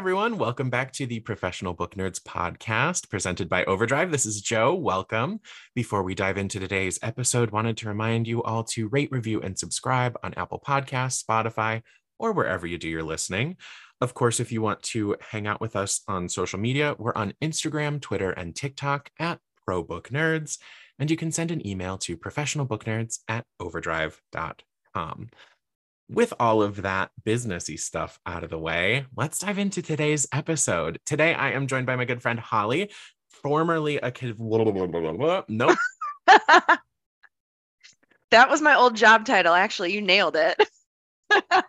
Everyone, welcome back to the Professional Book Nerds podcast presented by Overdrive. This is Joe. Welcome. Before we dive into today's episode, wanted to remind you all to rate, review, and subscribe on Apple Podcasts, Spotify, or wherever you do your listening. Of course, if you want to hang out with us on social media, we're on Instagram, Twitter, and TikTok at ProBookNerds, and you can send an email to professionalbooknerds at overdrive.com with all of that businessy stuff out of the way, let's dive into today's episode. Today, I am joined by my good friend Holly, formerly a kid. Nope. that was my old job title. Actually, you nailed it.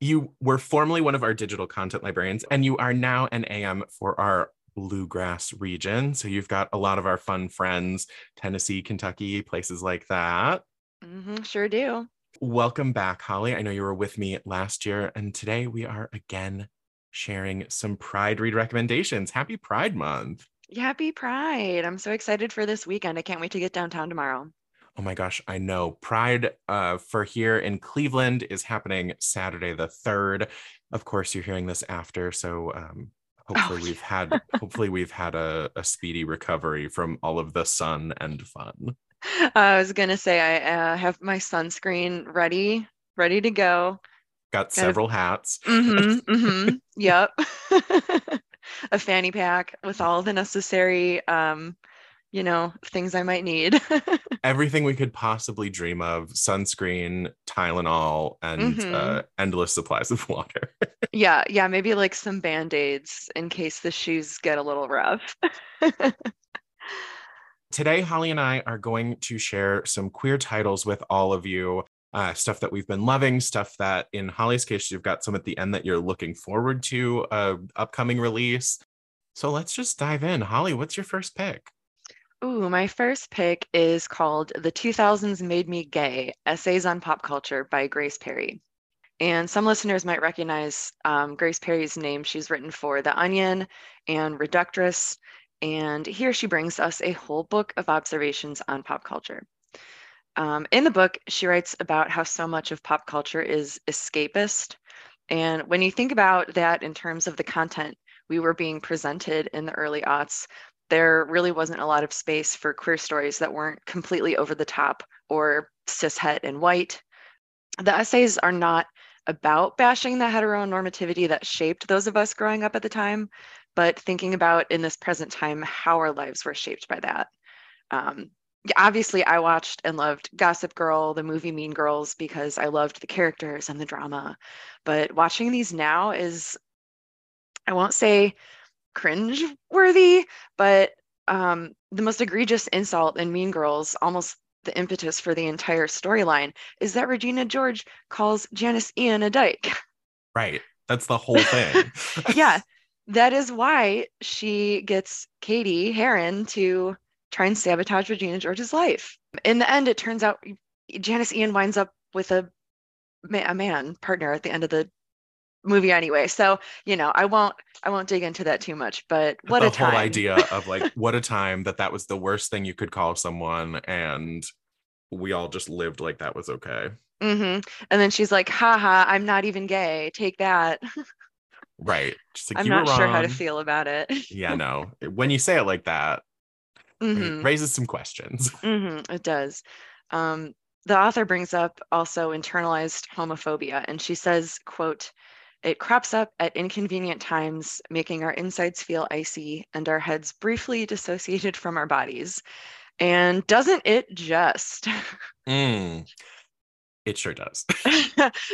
you were formerly one of our digital content librarians, and you are now an AM for our bluegrass region. So you've got a lot of our fun friends, Tennessee, Kentucky, places like that. Mm-hmm, sure do. Welcome back, Holly. I know you were with me last year, and today we are again sharing some Pride Read recommendations. Happy Pride Month. Happy Pride. I'm so excited for this weekend. I can't wait to get downtown tomorrow. Oh my gosh, I know. Pride uh, for here in Cleveland is happening Saturday the 3rd. Of course, you're hearing this after, so um, hopefully oh, we've had hopefully we've had a, a speedy recovery from all of the sun and fun. I was gonna say I uh, have my sunscreen ready, ready to go. Got several hats. Mm-hmm, mm-hmm, yep. a fanny pack with all the necessary, um, you know, things I might need. Everything we could possibly dream of: sunscreen, Tylenol, and mm-hmm. uh, endless supplies of water. yeah, yeah. Maybe like some band aids in case the shoes get a little rough. Today, Holly and I are going to share some queer titles with all of you. Uh, stuff that we've been loving, stuff that in Holly's case, you've got some at the end that you're looking forward to, uh, upcoming release. So let's just dive in. Holly, what's your first pick? Ooh, my first pick is called The 2000s Made Me Gay Essays on Pop Culture by Grace Perry. And some listeners might recognize um, Grace Perry's name. She's written for The Onion and Reductress and here she brings us a whole book of observations on pop culture. Um, in the book, she writes about how so much of pop culture is escapist. And when you think about that in terms of the content we were being presented in the early aughts, there really wasn't a lot of space for queer stories that weren't completely over the top or cishet and white. The essays are not about bashing the heteronormativity that shaped those of us growing up at the time, but thinking about in this present time how our lives were shaped by that. Um, obviously, I watched and loved Gossip Girl, the movie Mean Girls, because I loved the characters and the drama. But watching these now is, I won't say cringe worthy, but um, the most egregious insult in Mean Girls, almost the impetus for the entire storyline, is that Regina George calls Janis Ian a dyke. Right. That's the whole thing. yeah that is why she gets Cady Heron to try and sabotage Regina George's life. In the end, it turns out Janis Ian winds up with a a man partner at the end of the movie anyway. So you know, I won't I won't dig into that too much. But what the a time! whole idea of like what a time that that was the worst thing you could call someone, and we all just lived like that was okay. Mm-hmm. And then she's like, "Haha, I'm not even gay. Take that." Right. Like, I'm not sure how to feel about it. yeah, no. When you say it like that, mm-hmm. it raises some questions. Mm-hmm, it does. Um, the author brings up also internalized homophobia, and she says, "quote It crops up at inconvenient times, making our insides feel icy and our heads briefly dissociated from our bodies." And doesn't it just? mm, it sure does.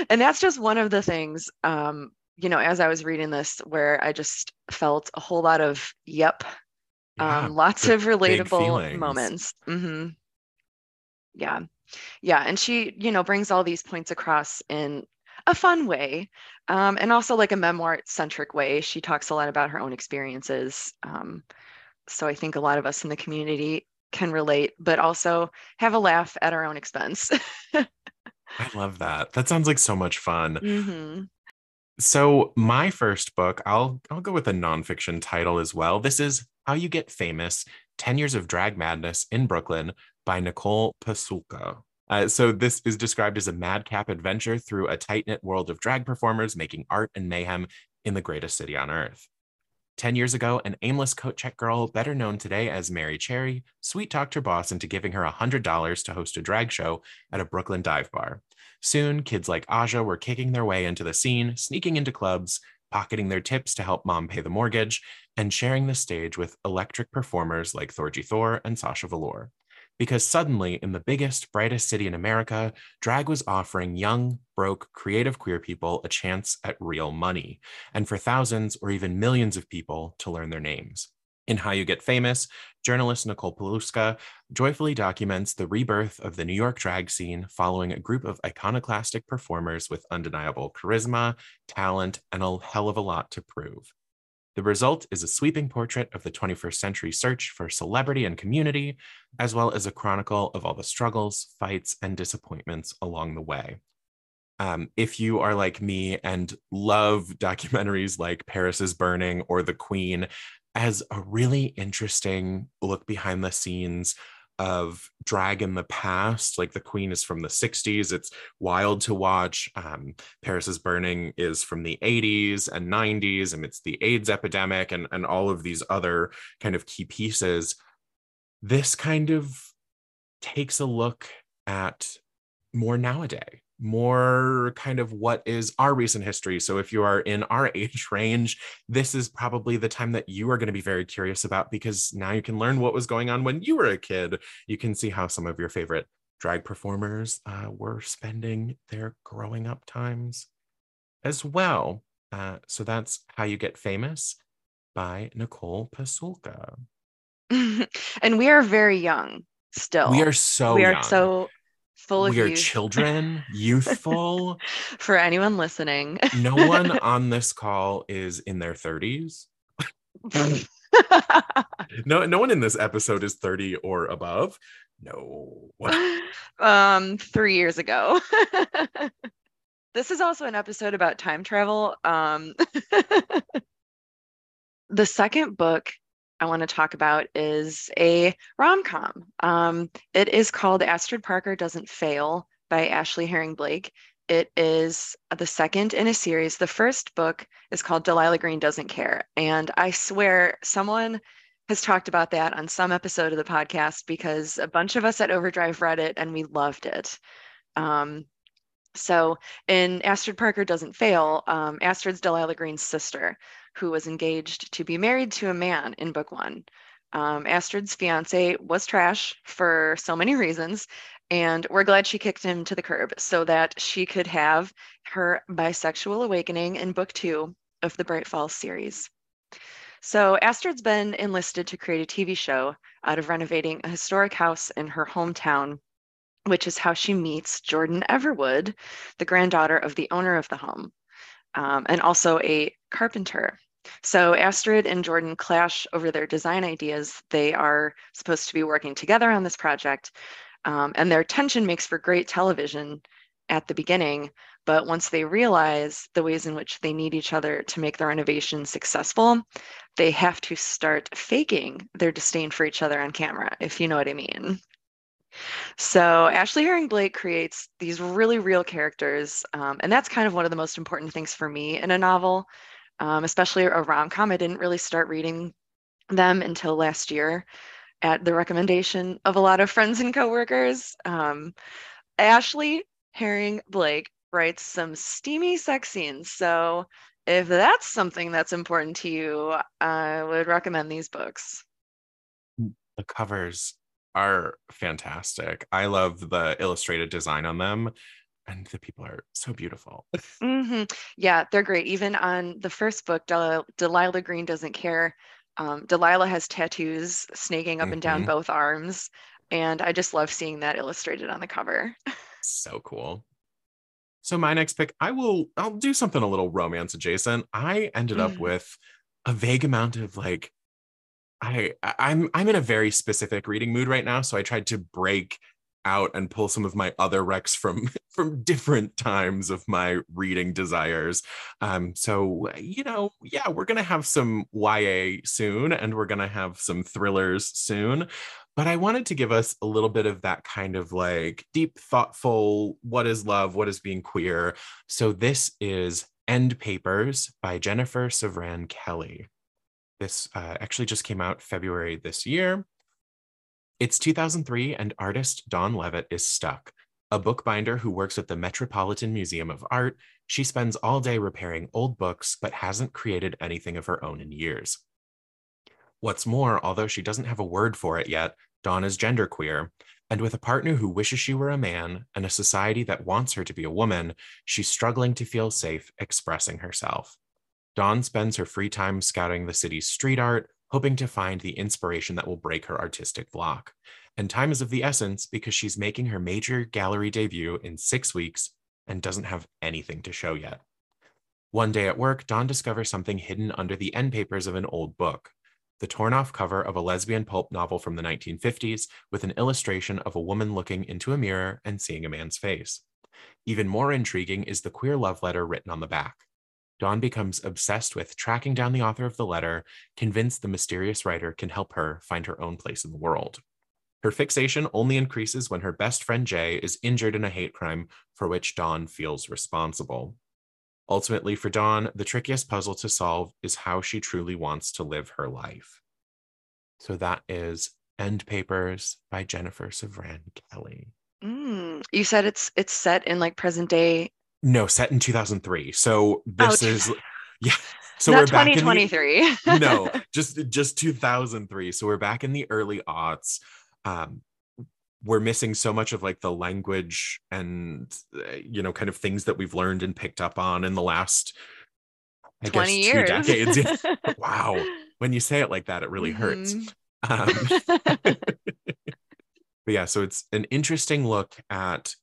and that's just one of the things um, you know, as I was reading this, where I just felt a whole lot of yep, yeah, um, lots of relatable moments. Mm-hmm. Yeah, yeah, and she, you know, brings all these points across in a fun way, um, and also like a memoir-centric way. She talks a lot about her own experiences, um, so I think a lot of us in the community can relate, but also have a laugh at our own expense. I love that. That sounds like so much fun. Mm-hmm. So my first book, I'll I'll go with a nonfiction title as well. This is How You Get Famous: Ten Years of Drag Madness in Brooklyn by Nicole Pasulka. Uh, so this is described as a madcap adventure through a tight knit world of drag performers making art and mayhem in the greatest city on earth. 10 years ago, an aimless coat check girl, better known today as Merrie Cherry, sweet talked her boss into giving her $100 to host a drag show at a Brooklyn dive bar. Soon, kids like Aja were kicking their way into the scene, sneaking into clubs, pocketing their tips to help mom pay the mortgage, and sharing the stage with electric performers like Thorgy Thor and Sasha Velour because suddenly, in the biggest, brightest city in America, drag was offering young, broke, creative queer people a chance at real money, and for thousands or even millions of people to learn their names. In How You Get Famous, journalist Nicole Paluska joyfully documents the rebirth of the New York drag scene following a group of iconoclastic performers with undeniable charisma, talent, and a hell of a lot to prove. The result is a sweeping portrait of the 21st century search for celebrity and community, as well as a chronicle of all the struggles, fights, and disappointments along the way. Um, if you are like me and love documentaries like Paris is Burning or The Queen, as a really interesting look behind the scenes of drag in the past. Like the Queen is from the 60s. It's wild to watch. Um, Paris is Burning is from the 80s and 90s, and it's the AIDS epidemic and, and all of these other kind of key pieces. This kind of takes a look at more nowadays more kind of what is our recent history. So if you are in our age range, this is probably the time that you are going to be very curious about because now you can learn what was going on when you were a kid. You can see how some of your favorite drag performers uh, were spending their growing up times as well. Uh, so that's How You Get Famous by Nicole Pasulka. and we are very young still. We are so we are young. so full we of are youth. children, youthful. For anyone listening. no one on this call is in their 30s. no, no one in this episode is 30 or above. No. um, three years ago. this is also an episode about time travel. Um, the second book I want to talk about is a rom com. Um, it is called Astrid Parker Doesn't Fail by Ashley Herring Blake. It is the second in a series. The first book is called Delilah Green Doesn't Care. And I swear someone has talked about that on some episode of the podcast because a bunch of us at Overdrive read it and we loved it. Um, so in Astrid Parker Doesn't Fail, um, Astrid's Delilah Green's sister who was engaged to be married to a man in book one. Um, Astrid's fiance was trash for so many reasons, and we're glad she kicked him to the curb so that she could have her bisexual awakening in book two of the Bright Falls series. So, Astrid's been enlisted to create a TV show out of renovating a historic house in her hometown, which is how she meets Jordan Everwood, the granddaughter of the owner of the home, um, and also a carpenter. So Astrid and Jordan clash over their design ideas. They are supposed to be working together on this project, um, and their tension makes for great television at the beginning. But once they realize the ways in which they need each other to make their renovation successful, they have to start faking their disdain for each other on camera, if you know what I mean. So Ashley Herring Blake creates these really real characters, um, and that's kind of one of the most important things for me in a novel um, especially a rom com. I didn't really start reading them until last year at the recommendation of a lot of friends and coworkers. Um, Ashley Herring Blake writes some steamy sex scenes. So if that's something that's important to you, I would recommend these books. The covers are fantastic. I love the illustrated design on them and the people are so beautiful. mm-hmm. Yeah, they're great. Even on the first book, Del- Delilah Green doesn't care. Um, Delilah has tattoos snaking up mm-hmm. and down mm-hmm. both arms, and I just love seeing that illustrated on the cover. so cool. So my next pick, I will I'll do something a little romance adjacent. I ended up mm. with a vague amount of like I I'm I'm in a very specific reading mood right now, so I tried to break out and pull some of my other recs from from different times of my reading desires. Um, so you know, yeah, we're gonna have some YA soon, and we're gonna have some thrillers soon. But I wanted to give us a little bit of that kind of like deep, thoughtful, what is love, what is being queer. So this is End Papers by Jennifer Savran Kelly. This uh, actually just came out February this year. It's 2003, and artist Dawn Levitt is stuck. A bookbinder who works at the Metropolitan Museum of Art, she spends all day repairing old books, but hasn't created anything of her own in years. What's more, although she doesn't have a word for it yet, Dawn is genderqueer, and with a partner who wishes she were a man and a society that wants her to be a woman, she's struggling to feel safe expressing herself. Dawn spends her free time scouting the city's street art, hoping to find the inspiration that will break her artistic block. And time is of the essence because she's making her major gallery debut in six weeks and doesn't have anything to show yet. One day at work, Dawn discovers something hidden under the end papers of an old book the torn off cover of a lesbian pulp novel from the 1950s with an illustration of a woman looking into a mirror and seeing a man's face. Even more intriguing is the queer love letter written on the back. Dawn becomes obsessed with tracking down the author of the letter, convinced the mysterious writer can help her find her own place in the world. Her fixation only increases when her best friend Jay is injured in a hate crime for which Dawn feels responsible. Ultimately, for Dawn, the trickiest puzzle to solve is how she truly wants to live her life. So that is End Papers by Jennifer Savran Kelly. Mm, you said it's it's set in like present day. No, set in 2003. So this oh, is yeah. So we're back 2023. in the, no, just just 2003. So we're back in the early aughts. Um, we're missing so much of like the language and uh, you know kind of things that we've learned and picked up on in the last I 20 guess, years. two decades. wow. When you say it like that, it really hurts. Mm-hmm. Um, but yeah, so it's an interesting look at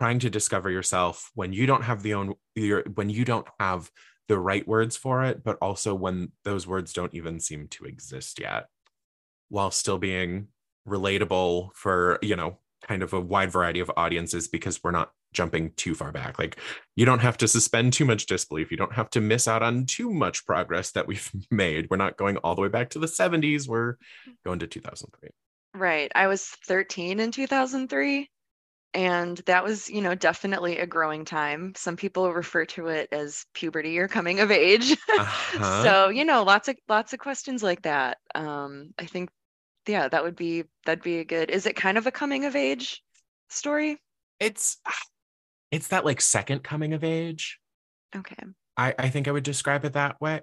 trying to discover yourself when you don't have the own your when you don't have the right words for it, but also when those words don't even seem to exist yet, while still being relatable for you know kind of a wide variety of audiences because we're not jumping too far back. Like you don't have to suspend too much disbelief. You don't have to miss out on too much progress that we've made. We're not going all the way back to the 70s we're going to 2003 right. I was 13 in 2003 and that was you know definitely a growing time some people refer to it as puberty or coming of age uh-huh. so you know lots of lots of questions like that um, i think yeah, that would be that'd be a good. Is it kind of a coming of age story? It's it's that like second coming of age. Okay. I I think I would describe it that way.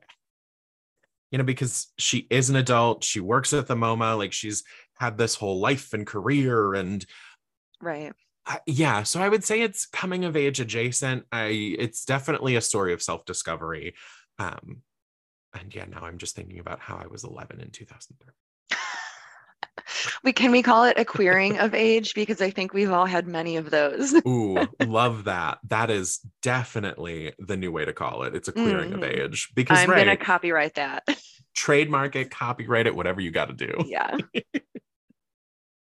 You know, because she is an adult, she works at the MoMA, like she's had this whole life and career and right. Uh, yeah, so I would say it's coming of age adjacent. I it's definitely a story of self-discovery. Um and yeah, now I'm just thinking about how I was 11 in 2003 we can we call it a queering of age because I think we've all had many of those. Ooh, love that. That is definitely the new way to call it. It's a queering mm-hmm. of age because I'm right, gonna copyright that. trademark it, copyright it, whatever you got to do. Yeah.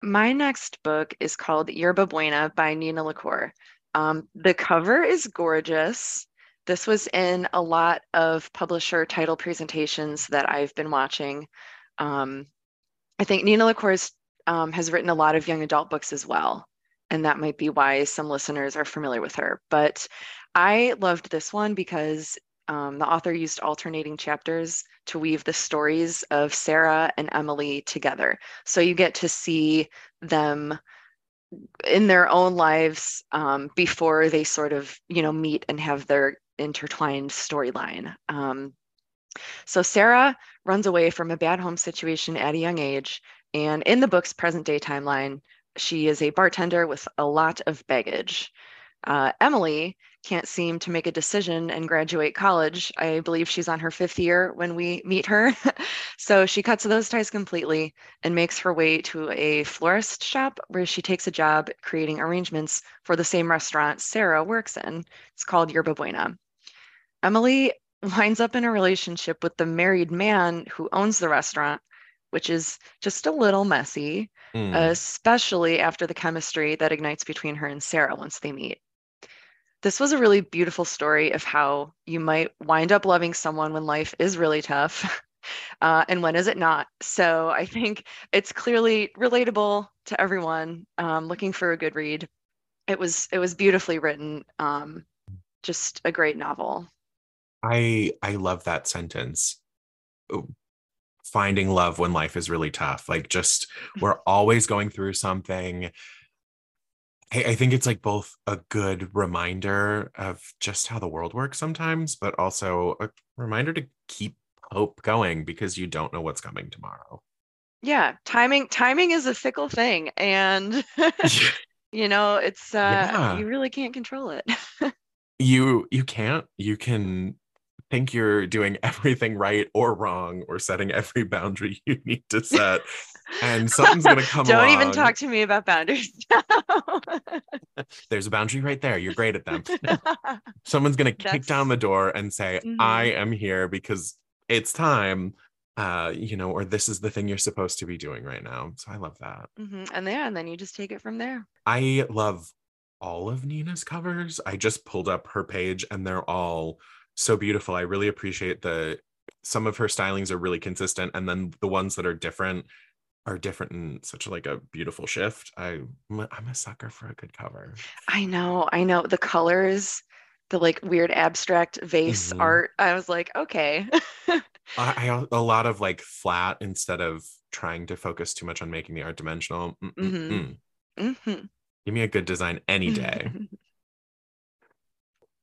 My next book is called Yerba Buena by Nina LaCour. Um, the cover is gorgeous. This was in a lot of publisher title presentations that I've been watching. Um, I think Nina LaCour um, has written a lot of young adult books as well. And that might be why some listeners are familiar with her. But I loved this one because um, the author used alternating chapters to weave the stories of Sarah and Emily together. So you get to see them in their own lives um, before they sort of, you know, meet and have their intertwined storyline. Um, so Sarah runs away from a bad home situation at a young age. And in the book's present day timeline, she is a bartender with a lot of baggage. Uh, Emily can't seem to make a decision and graduate college. I believe she's on her fifth year when we meet her. so she cuts those ties completely and makes her way to a florist shop where she takes a job creating arrangements for the same restaurant Sarah works in. It's called Yerba Buena. Emily winds up in a relationship with the married man who owns the restaurant, which is just a little messy, mm. especially after the chemistry that ignites between her and Sarah once they meet. This was a really beautiful story of how you might wind up loving someone when life is really tough. Uh, and when is it not? So I think it's clearly relatable to everyone um, looking for a good read. It was it was beautifully written, um, just a great novel. I I love that sentence. Finding love when life is really tough. Like just we're always going through something. I, I think it's like both a good reminder of just how the world works sometimes, but also a reminder to keep hope going because you don't know what's coming tomorrow. Yeah, timing timing is a fickle thing and you know, it's uh Yeah. you really can't control it. You you can't. You can think you're doing everything right or wrong or setting every boundary you need to set. And something's gonna come Don't even talk to me about boundaries. There's a boundary right there. You're great at them. Someone's gonna kick down the door and say, Mhm. I am here because it's time. Uh, you know, or this is the thing you're supposed to be doing right now. So I love that. Mhm, And yeah, and then you just take it from there. I love all of Nina's covers. I just pulled up her page and they're all so beautiful. I really appreciate the some of her stylings are really consistent and then the ones that are different are different in such like a beautiful shift. I I'm a sucker for a good cover. I know, I know. The colors, the like weird abstract vase Mhm. art. I was like, okay. I, I a lot of like flat instead of trying to focus too much on making the art dimensional. Mm, mm, Mhm. mm. Mhm. Give me a good design any day.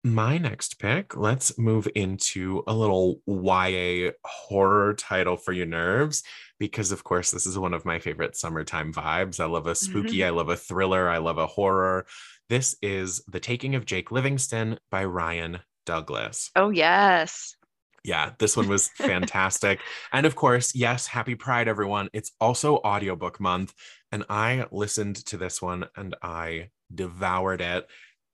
My next pick, let's move into a little YA horror title for your nerves, because of course, this is one of my favorite summertime vibes. I love a spooky, mm-hmm. I love a thriller, I love a horror. This is The Taking of Jake Livingston by Ryan Douglass. oh yes. Yeah, this one was fantastic. and of course, yes, happy Pride, everyone. It's also audiobook month. And I listened to this one and I devoured it.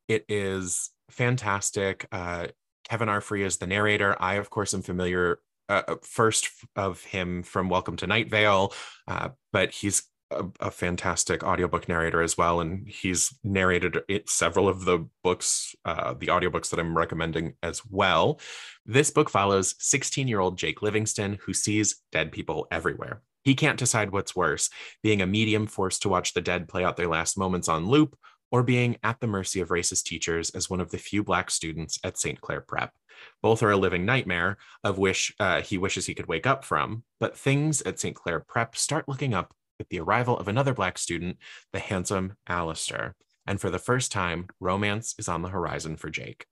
It is fantastic. Uh, Kevin R. Free is the narrator. I, of course, am familiar uh, uh, first of him from Welcome to Night Vale, uh, but he's a, a fantastic audiobook narrator as well. And he's narrated it, several of the books, uh, the audiobooks that I'm recommending as well. This book follows 16 year old Jake Livingston, who sees dead people everywhere. He can't decide what's worse being a medium forced to watch the dead play out their last moments on loop, or being at the mercy of racist teachers as one of the few Black students at St. Clair Prep. Both are a living nightmare of which uh, he wishes he could wake up from, but things at St. Clair Prep start looking up with the arrival of another Black student, the handsome Alistair. And for the first time, romance is on the horizon for Jake.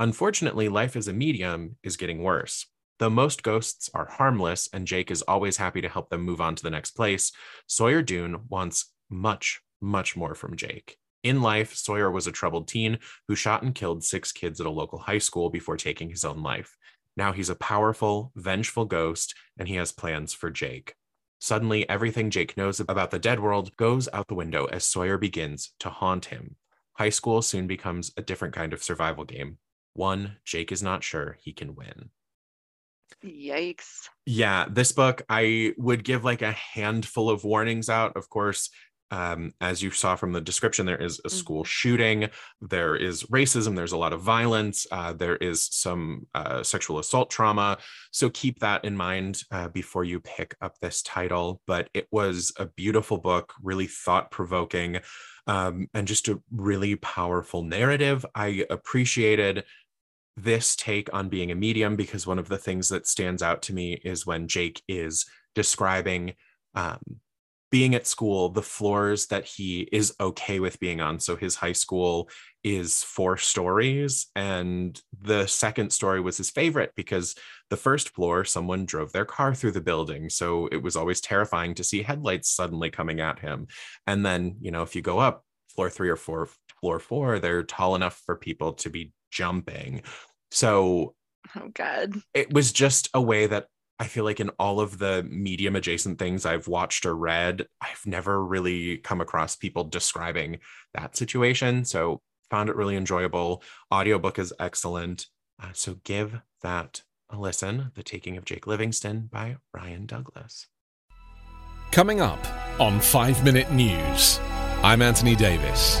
Unfortunately, life as a medium is getting worse. Though most ghosts are harmless and Jake is always happy to help them move on to the next place, Sawyer Doon wants much, much more from Jake. In life, Sawyer was a troubled teen who shot and killed six kids at a local high school before taking his own life. Now he's a powerful, vengeful ghost, and he has plans for Jake. Suddenly, everything Jake knows about the dead world goes out the window as Sawyer begins to haunt him. High school soon becomes a different kind of survival game, one Jake is not sure he can win. Yikes. Yeah, this book, I would give like a handful of warnings out. Of course, um, as you saw from the description, there is a school shooting, there is racism, there's a lot of violence, uh, there is some uh, sexual assault trauma. So keep that in mind uh, before you pick up this title. But it was a beautiful book, really thought provoking, um, and just a really powerful narrative. I appreciated this take on being a medium because one of the things that stands out to me is when Jake is describing um, being at school, the floors that he is okay with being on. So his high school is four stories, and the second story was his favorite because the first floor, someone drove their car through the building. So it was always terrifying to see headlights suddenly coming at him. And then, you know, if you go up floor three or four, floor four, they're tall enough for people to be jumping. So Oh God. it was just a way that I feel like in all of the medium adjacent things I've watched or read, I've never really come across people describing that situation. So found it really enjoyable. Audiobook is excellent. Uh, so give that a listen. The Taking of Jake Livingston by Ryan Douglass. Coming up on 5 Minute News, I'm Anthony Davis.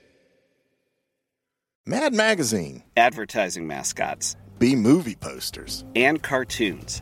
Mad Magazine, advertising mascots, B movie posters, and cartoons.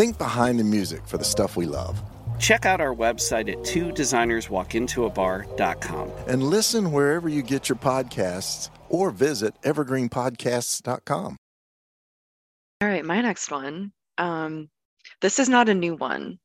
Think behind the music for the stuff we love. Check out our website at two designerswalkintoabar.com. And listen wherever you get your podcasts or visit evergreenpodcasts.com. All right, my next one. Um, this is not a new one.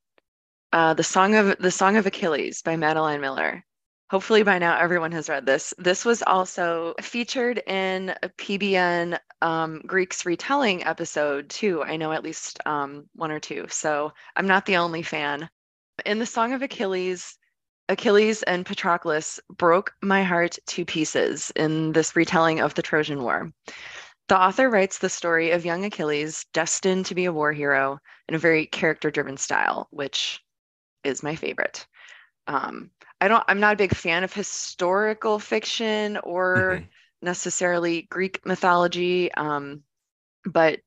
Uh, the song of the Song of Achilles by Madeline Miller. Hopefully by now everyone has read this. This was also featured in a PBN um, Greek's retelling episode too. I know at least um, one or two. So I'm not the only fan. In the Song of Achilles, Achilles and Patroclus broke my heart to pieces in this retelling of the Trojan War. The author writes the story of young Achilles destined to be a war hero in a very character driven style, which is my favorite. Um, I don't, I'm not a big fan of historical fiction or mm-hmm. necessarily Greek mythology, um, but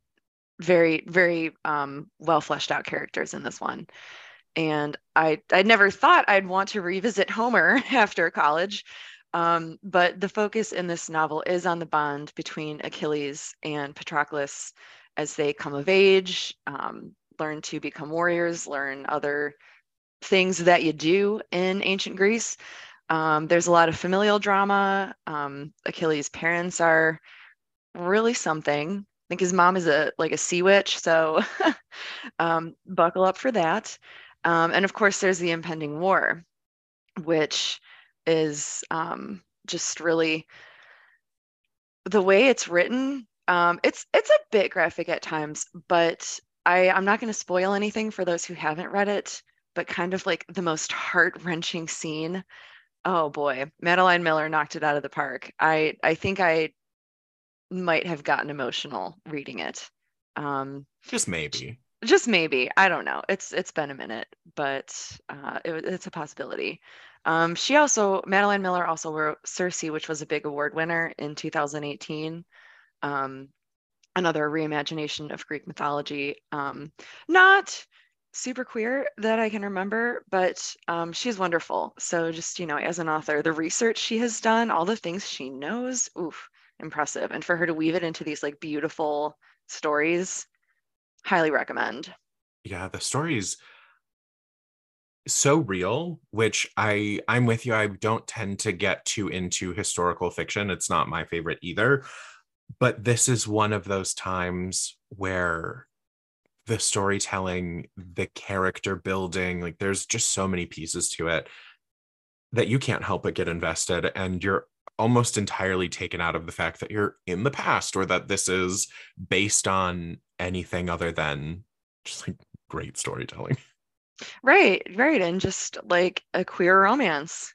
very, very um, well fleshed out characters in this one and I I never thought I'd want to revisit Homer after college. Um, but the focus in this novel is on the bond between Achilles and Patroclus as they come of age, um, learn to become warriors, learn other things that you do in ancient Greece. Um, there's a lot of familial drama. Um, Achilles' parents are really something. I think his mom is a like a sea witch, so um, buckle up for that. Um, and of course, there's the impending war, which is um, just really the way it's written. Um, it's it's a bit graphic at times, but I, I'm not going to spoil anything for those who haven't read it. But kind of like the most heart wrenching scene. Oh boy, Madeline Miller knocked it out of the park. I I think I might have gotten emotional reading it. Um, Just maybe. just maybe. I don't know. It's it's been a minute but uh, it, it's a possibility. Um, she also madeline miller also wrote circe which was a big award winner in 2018 um, another reimagination of greek mythology. Um, not super queer that i can remember but um, she's wonderful so just you know as an author the research she has done all the things she knows oof impressive and for her to weave it into these like beautiful stories highly recommend. Yeah, the story's so real, which I I'm with you. I don't tend to get too into historical fiction. It's not my favorite either. But this is one of those times where the storytelling, the character building, like there's just so many pieces to it that you can't help but get invested and you're almost entirely taken out of the fact that you're in the past or that this is based on anything other than just like great storytelling. Right, right. And just like a queer romance.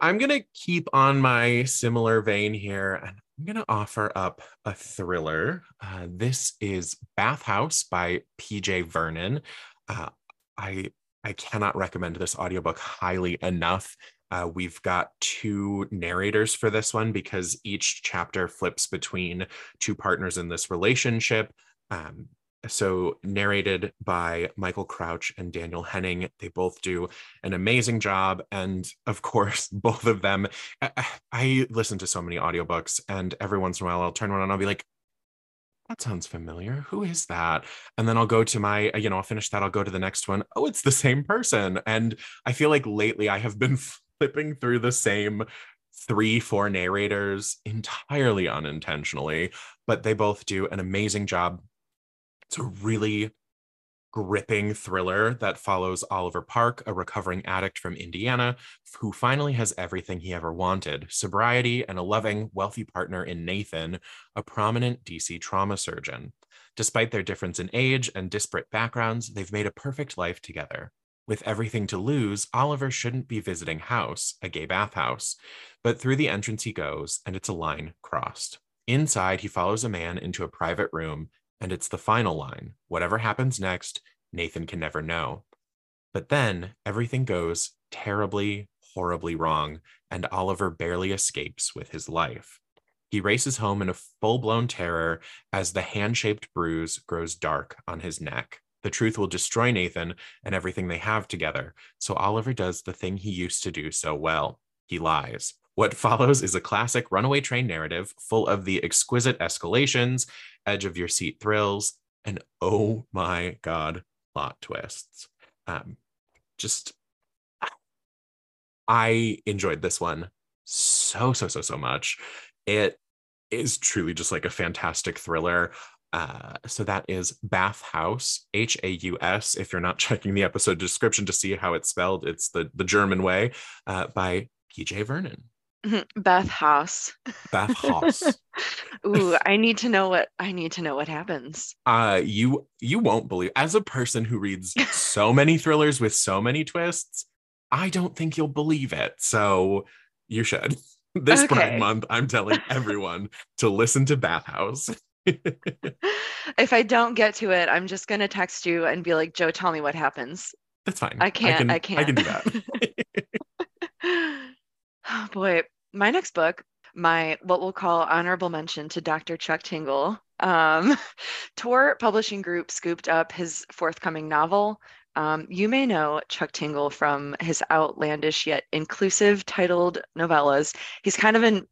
I'm going to keep on my similar vein here and I'm going to offer up a thriller. Uh, this is Bath Haus by PJ Vernon. Uh, I I cannot recommend this audiobook highly enough. Uh, we've got two narrators for this one because each chapter flips between two partners in this relationship. Um, so narrated by Michael Crouch and Daniel Henning. They both do an amazing job. And of course, both of them, I, I, listen to so many audiobooks and every once in a while I'll turn one on and I'll be like, that sounds familiar. Who is that? And then I'll go to my, you know, I'll finish that. I'll go to the next one. Oh, it's the same person. And I feel like lately I have been flipping through the same three, four narrators entirely unintentionally, but they both do an amazing job. It's a really gripping thriller that follows Oliver Park, a recovering addict from Indiana, who finally has everything he ever wanted sobriety and a loving, wealthy partner in Nathan, a prominent DC trauma surgeon. Despite their difference in age and disparate backgrounds, they've made a perfect life together. With everything to lose, Oliver shouldn't be visiting House, a gay bathhouse, but through the entrance he goes, and it's a line crossed. Inside, he follows a man into a private room and it's the final line whatever happens next, Nathan can never know. But then everything goes terribly, horribly wrong, and Oliver barely escapes with his life. He races home in a full blown terror as the hand shaped bruise grows dark on his neck. The truth will destroy Nathan and everything they have together. So Oliver does the thing he used to do so well he lies. What follows is a classic runaway train narrative full of the exquisite escalations, edge of your seat thrills, and oh my God, plot twists. Um, just, I enjoyed this one so, so, so, so much. It is truly just like a fantastic thriller. Uh, so that is Bath Haus, H A U S. If you're not checking the episode description to see how it's spelled, it's the, the German way uh, by PJ Vernon. Mm-hmm. Beth House. Bath Haus. Ooh, I need to know what I need to know what happens. Uh you you won't believe as a person who reads so many thrillers with so many twists, I don't think you'll believe it. So you should. This Okay. Pride Month, I'm telling everyone to listen to Bath Haus. if I don't get to it, I'm just gonna text you and be like, Joe, tell me what happens. That's fine. I can't. can, I, can't. I can do that. oh boy, my next book, my what we'll call honorable mention to Dr. Chuck Tingle. Um, Tor Publishing Group scooped up his forthcoming novel. Um, you may know Chuck Tingle from his outlandish yet inclusive titled novellas. He's kind of an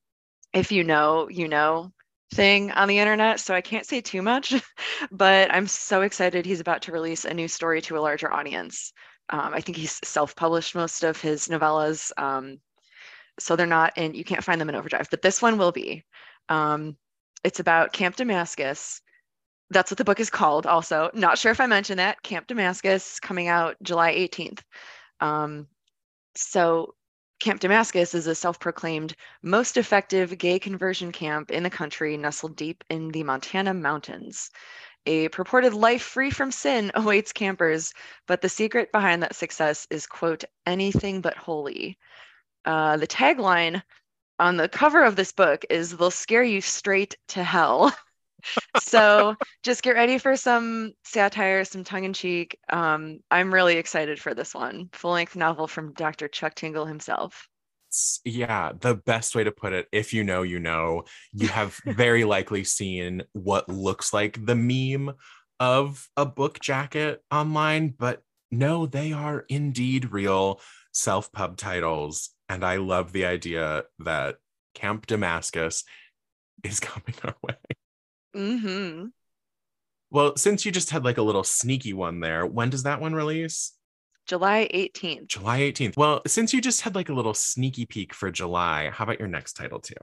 if you know, you know thing on the internet, so I can't say too much, but I'm so excited he's about to release a new story to a larger audience. Um, I think he's self-published most of his novellas, um, so they're not in. You can't find them in Overdrive, but this one will be. Um, it's about Camp Damascus. That's what the book is called. Also, not sure if I mentioned that. Camp Damascus coming out July 18th. Um, so Camp Damascus is a self-proclaimed most effective gay conversion camp in the country, nestled deep in the Montana mountains. A purported life free from sin awaits campers, but the secret behind that success is, quote, anything but holy. Uh, the tagline on the cover of this book is they'll scare you straight to hell. so just get ready for some satire, some tongue in cheek. Um, I'm really excited for this one. Full length novel from Dr. Chuck Tingle himself. Yeah, the best way to put it, if you know, you know, you have very likely seen what looks like the meme of a book jacket online, but no, they are indeed real self pub titles. And I love the idea that Camp Damascus is coming our way. Mm-hmm. Well, since you just had like a little sneaky one there, when does that one release? July 18th. July 18th. Well, since you just had like a little sneaky peek for July, how about your next title too?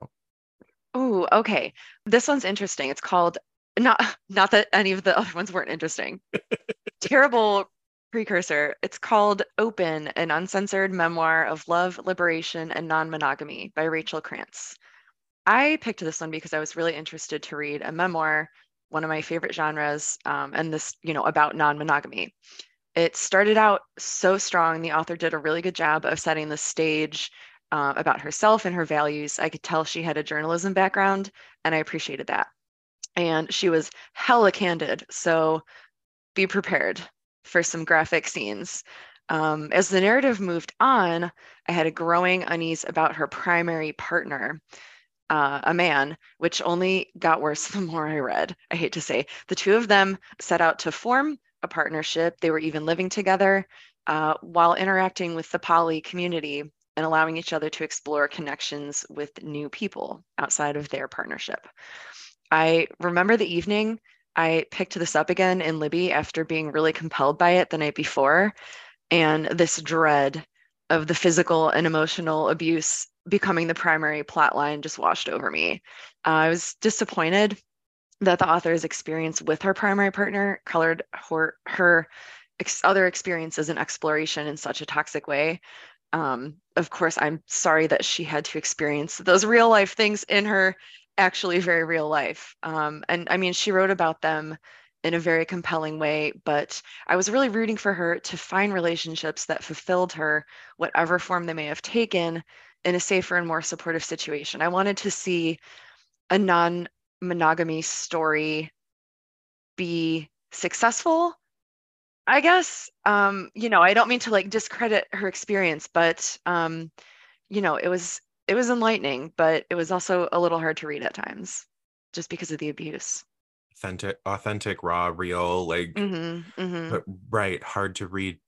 Oh, okay. This one's interesting. It's called not not that any of the other ones weren't interesting. Terrible precursor. It's called Open, an uncensored memoir of love, liberation, and non-monogamy by Rachel Krantz. I picked this one because I was really interested to read a memoir, one of my favorite genres, um, and this, you know, about non-monogamy. It started out so strong. The author did a really good job of setting the stage uh, about herself and her values. I could tell she had a journalism background, and I appreciated that. And she was hella candid. So be prepared for some graphic scenes. Um, as the narrative moved on, I had a growing unease about her primary partner, uh, a man, which only got worse the more I read. I hate to say. The two of them set out to form a partnership. They were even living together uh, while interacting with the poly community and allowing each other to explore connections with new people outside of their partnership. I remember the evening I picked this up again in Libby after being really compelled by it the night before, and this dread of the physical and emotional abuse becoming the primary plot line just washed over me. Uh, I was disappointed that the author's experience with her primary partner colored her, her ex- other experiences and exploration in such a toxic way. Um, of course, I'm sorry that she had to experience those real life things in her actually very real life. Um, and I mean, she wrote about them in a very compelling way, but I was really rooting for her to find relationships that fulfilled her, whatever form they may have taken, in a safer and more supportive situation. I wanted to see a non monogamy story be successful i guess um you know i don't mean to like discredit her experience but um you know it was it was enlightening but it was also a little hard to read at times just because of the abuse authentic authentic raw real like mm-hmm, mm-hmm. but right hard to read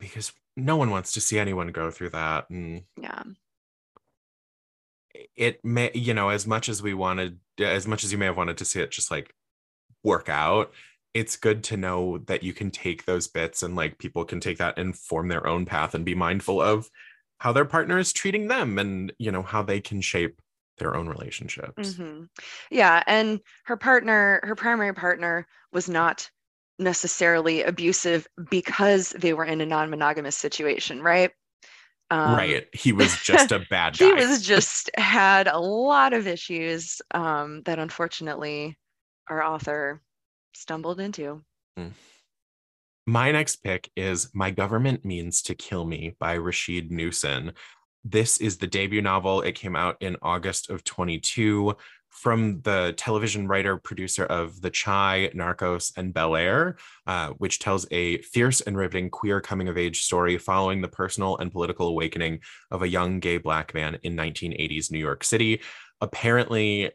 because no one wants to see anyone go through that and yeah it may you know as much as we wanted as much as you may have wanted to see it just like work out it's good to know that you can take those bits and like people can take that and form their own path and be mindful of how their partner is treating them and you know how they can shape their own relationships mm-hmm. yeah and her partner her primary partner was not necessarily abusive because they were in a non-monogamous situation right um, right. He was just a bad guy. he was just had a lot of issues um, that unfortunately our author stumbled into. Mm. My next pick is My Government Means to Kill Me by Rasheed Newson. This is the debut novel. It came out in August of 22 from the television writer producer of The Chi, Narcos, and Bel Air, uh, which tells a fierce and riveting queer coming of age story following the personal and political awakening of a young gay black man in 1980s New York City. Apparently,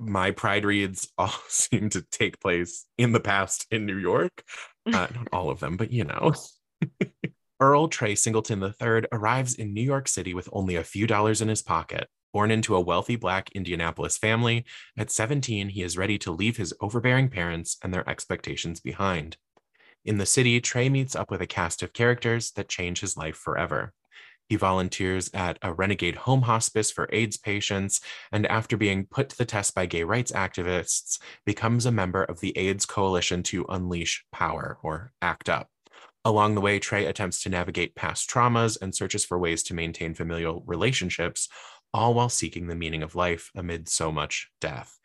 my pride reads all seem to take place in the past in New York. Uh, not all of them, but you know. Earl Trey Singleton III arrives in New York City with only a few dollars in his pocket. Born into a wealthy Black Indianapolis family, at 17, he is ready to leave his overbearing parents and their expectations behind. In the city, Trey meets up with a cast of characters that change his life forever. He volunteers at a renegade home hospice for AIDS patients, and after being put to the test by gay rights activists, becomes a member of the AIDS Coalition to Unleash Power, or ACT UP. Along the way, Trey attempts to navigate past traumas and searches for ways to maintain familial relationships, all while seeking the meaning of life amid so much death.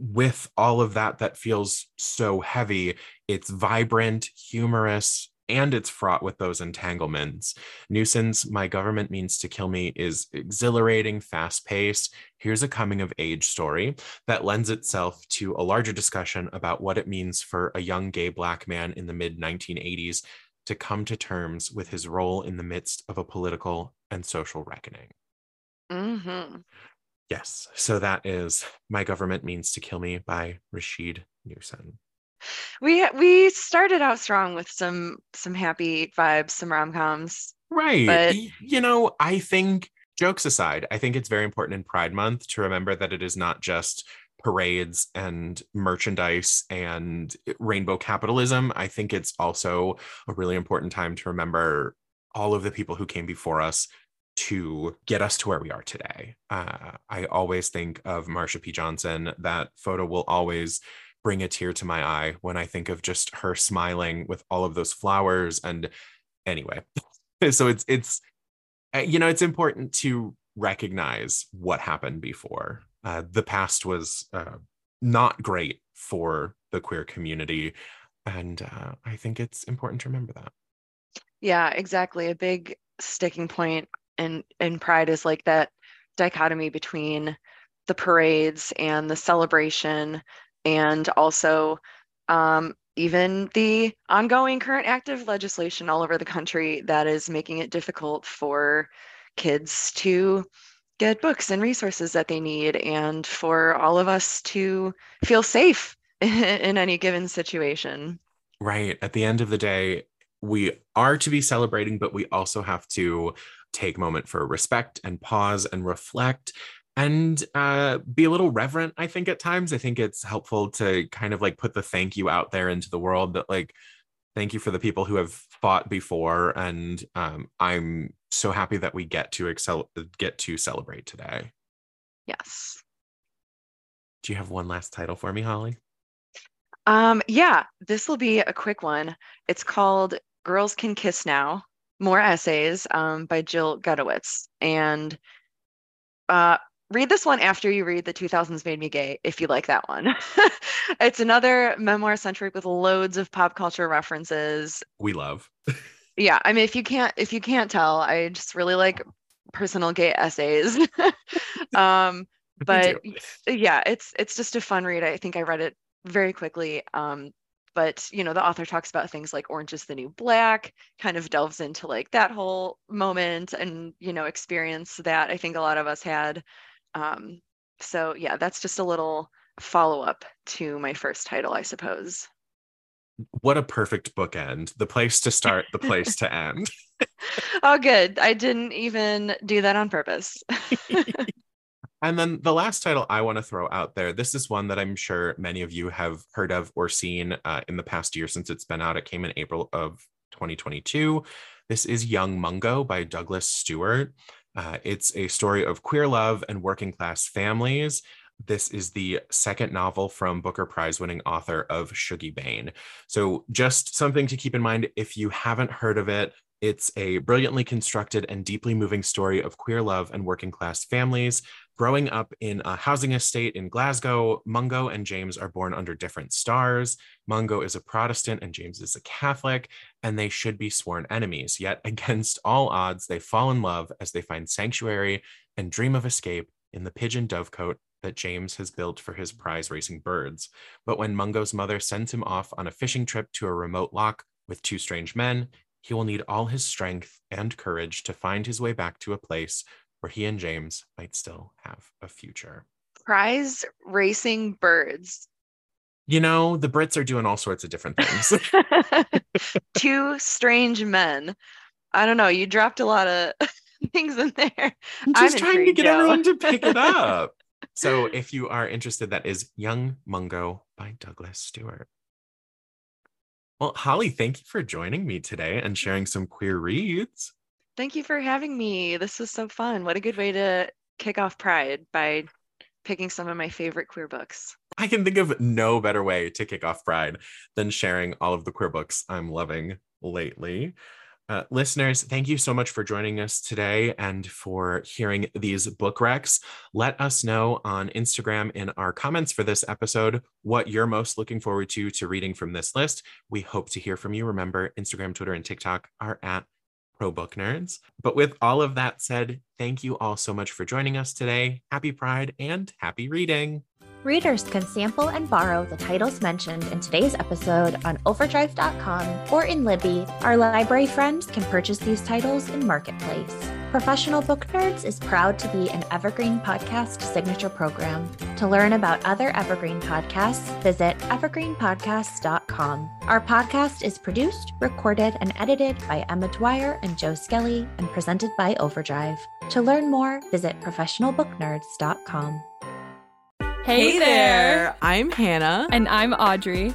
With all of that, that feels so heavy, it's vibrant, humorous, and it's fraught with those entanglements. Newson's My Government Means to Kill Me is exhilarating, fast paced. Here's a coming of age story that lends itself to a larger discussion about what it means for a young gay Black man in the mid 1980s to come to terms with his role in the midst of a political and social reckoning. Mm-hmm. Yes. So that is My Government Means to Kill Me by Rasheed Newson. We we started out strong with some some happy vibes, some rom-coms. Right. But... You know, I think jokes aside, I think it's very important in Pride Month to remember that it is not just parades and merchandise and rainbow capitalism. I think it's also a really important time to remember all of the people who came before us to get us to where we are today. Uh, I always think of Marsha P. Johnson. That photo will always bring a tear to my eye when I think of just her smiling with all of those flowers. And anyway, so it's it's uh, you know it's important to recognize what happened before. Uh, the past was uh, not great for the queer community, and uh, I think it's important to remember that. Yeah, exactly. A big sticking point and and pride is like that dichotomy between the parades and the celebration and also um, even the ongoing current active legislation all over the country that is making it difficult for kids to get books and resources that they need and for all of us to feel safe in any given situation. Right. At the end of the day, we are to be celebrating, but we also have to take a moment for respect and pause and reflect and uh, be a little reverent i think at times i think it's helpful to kind of like put the thank you out there into the world that like thank you for the people who have fought before and um, i'm so happy that we get to excel get to celebrate today yes Do you have one last title for me, Holly? Um, yeah, this will be a quick one. It's called Girls Can Kiss Now More Essays um, by Jill Gutowitz. And uh, read this one after you read The 2000s Made Me Gay, if you like that one. it's another memoir centric with loads of pop culture references. We love. yeah, I mean, if you can't if you can't tell, I just really like personal gay essays. um, but yeah, it's it's just a fun read. I think I read it very quickly. Um, but you know, the author talks about things like Orange is the New Black, kind of delves into like that whole moment and you know experience that I think a lot of us had. Um, so yeah, that's just a little follow up to my first title, I suppose. What a perfect bookend. The place to start, the place to end. oh, good. I didn't even do that on purpose. And then the last title I want to throw out there this is one that I'm sure many of you have heard of or seen uh, in the past year since it's been out. It came in April of 2022. This is Young Mungo by Douglas Stuart. Uh, it's a story of queer love and working class families. This is the second novel from Booker Prize winning author of Shuggie Bain. So, just something to keep in mind if you haven't heard of it, it's a brilliantly constructed and deeply moving story of queer love and working class families. Growing up in a housing estate in Glasgow, Mungo and James are born under different stars. Mungo is a Protestant and James is a Catholic, and they should be sworn enemies. Yet, against all odds, they fall in love as they find sanctuary and dream of escape in the pigeon dovecote that James has built for his prize racing birds. But when Mungo's mother sends him off on a fishing trip to a remote loch with two strange men, he will need all his strength and courage to find his way back to a place where he and James might still have a future. Prize racing birds. You know, the Brits are doing all sorts of different things. Two strange men. I don't know. You dropped a lot of things in there. I'm just I'm trying to get Joe. everyone to pick it up. so if you are interested, that is Young Mungo by Douglas Stuart. Well, Holly, thank you for joining me today and sharing some queer reads. Thank you for having me. This was so fun. What a good way to kick off Pride by picking some of my favorite queer books. I can think of no better way to kick off Pride than sharing all of the queer books I'm loving lately. Uh, listeners, thank you so much for joining us today and for hearing these book recs. Let us know on Instagram in our comments for this episode what you're most looking forward to to reading from this list. We hope to hear from you. Remember, Instagram, Twitter, and TikTok are at Pro Book Nerds. But with all of that said, thank you all so much for joining us today. Happy Pride and happy reading. Readers can sample and borrow the titles mentioned in today's episode on overdrive.com or in Libby. Our library friends can purchase these titles in Marketplace. Professional Book Nerds is proud to be an Evergreen Podcast signature program. To learn about other Evergreen podcasts, visit evergreenpodcasts.com. Our podcast is produced, recorded, and edited by Emma Dwyer and Joe Skelly and presented by Overdrive. To learn more, visit professionalbooknerds.com. Hey, there. I'm Hannah. And I'm Audrey.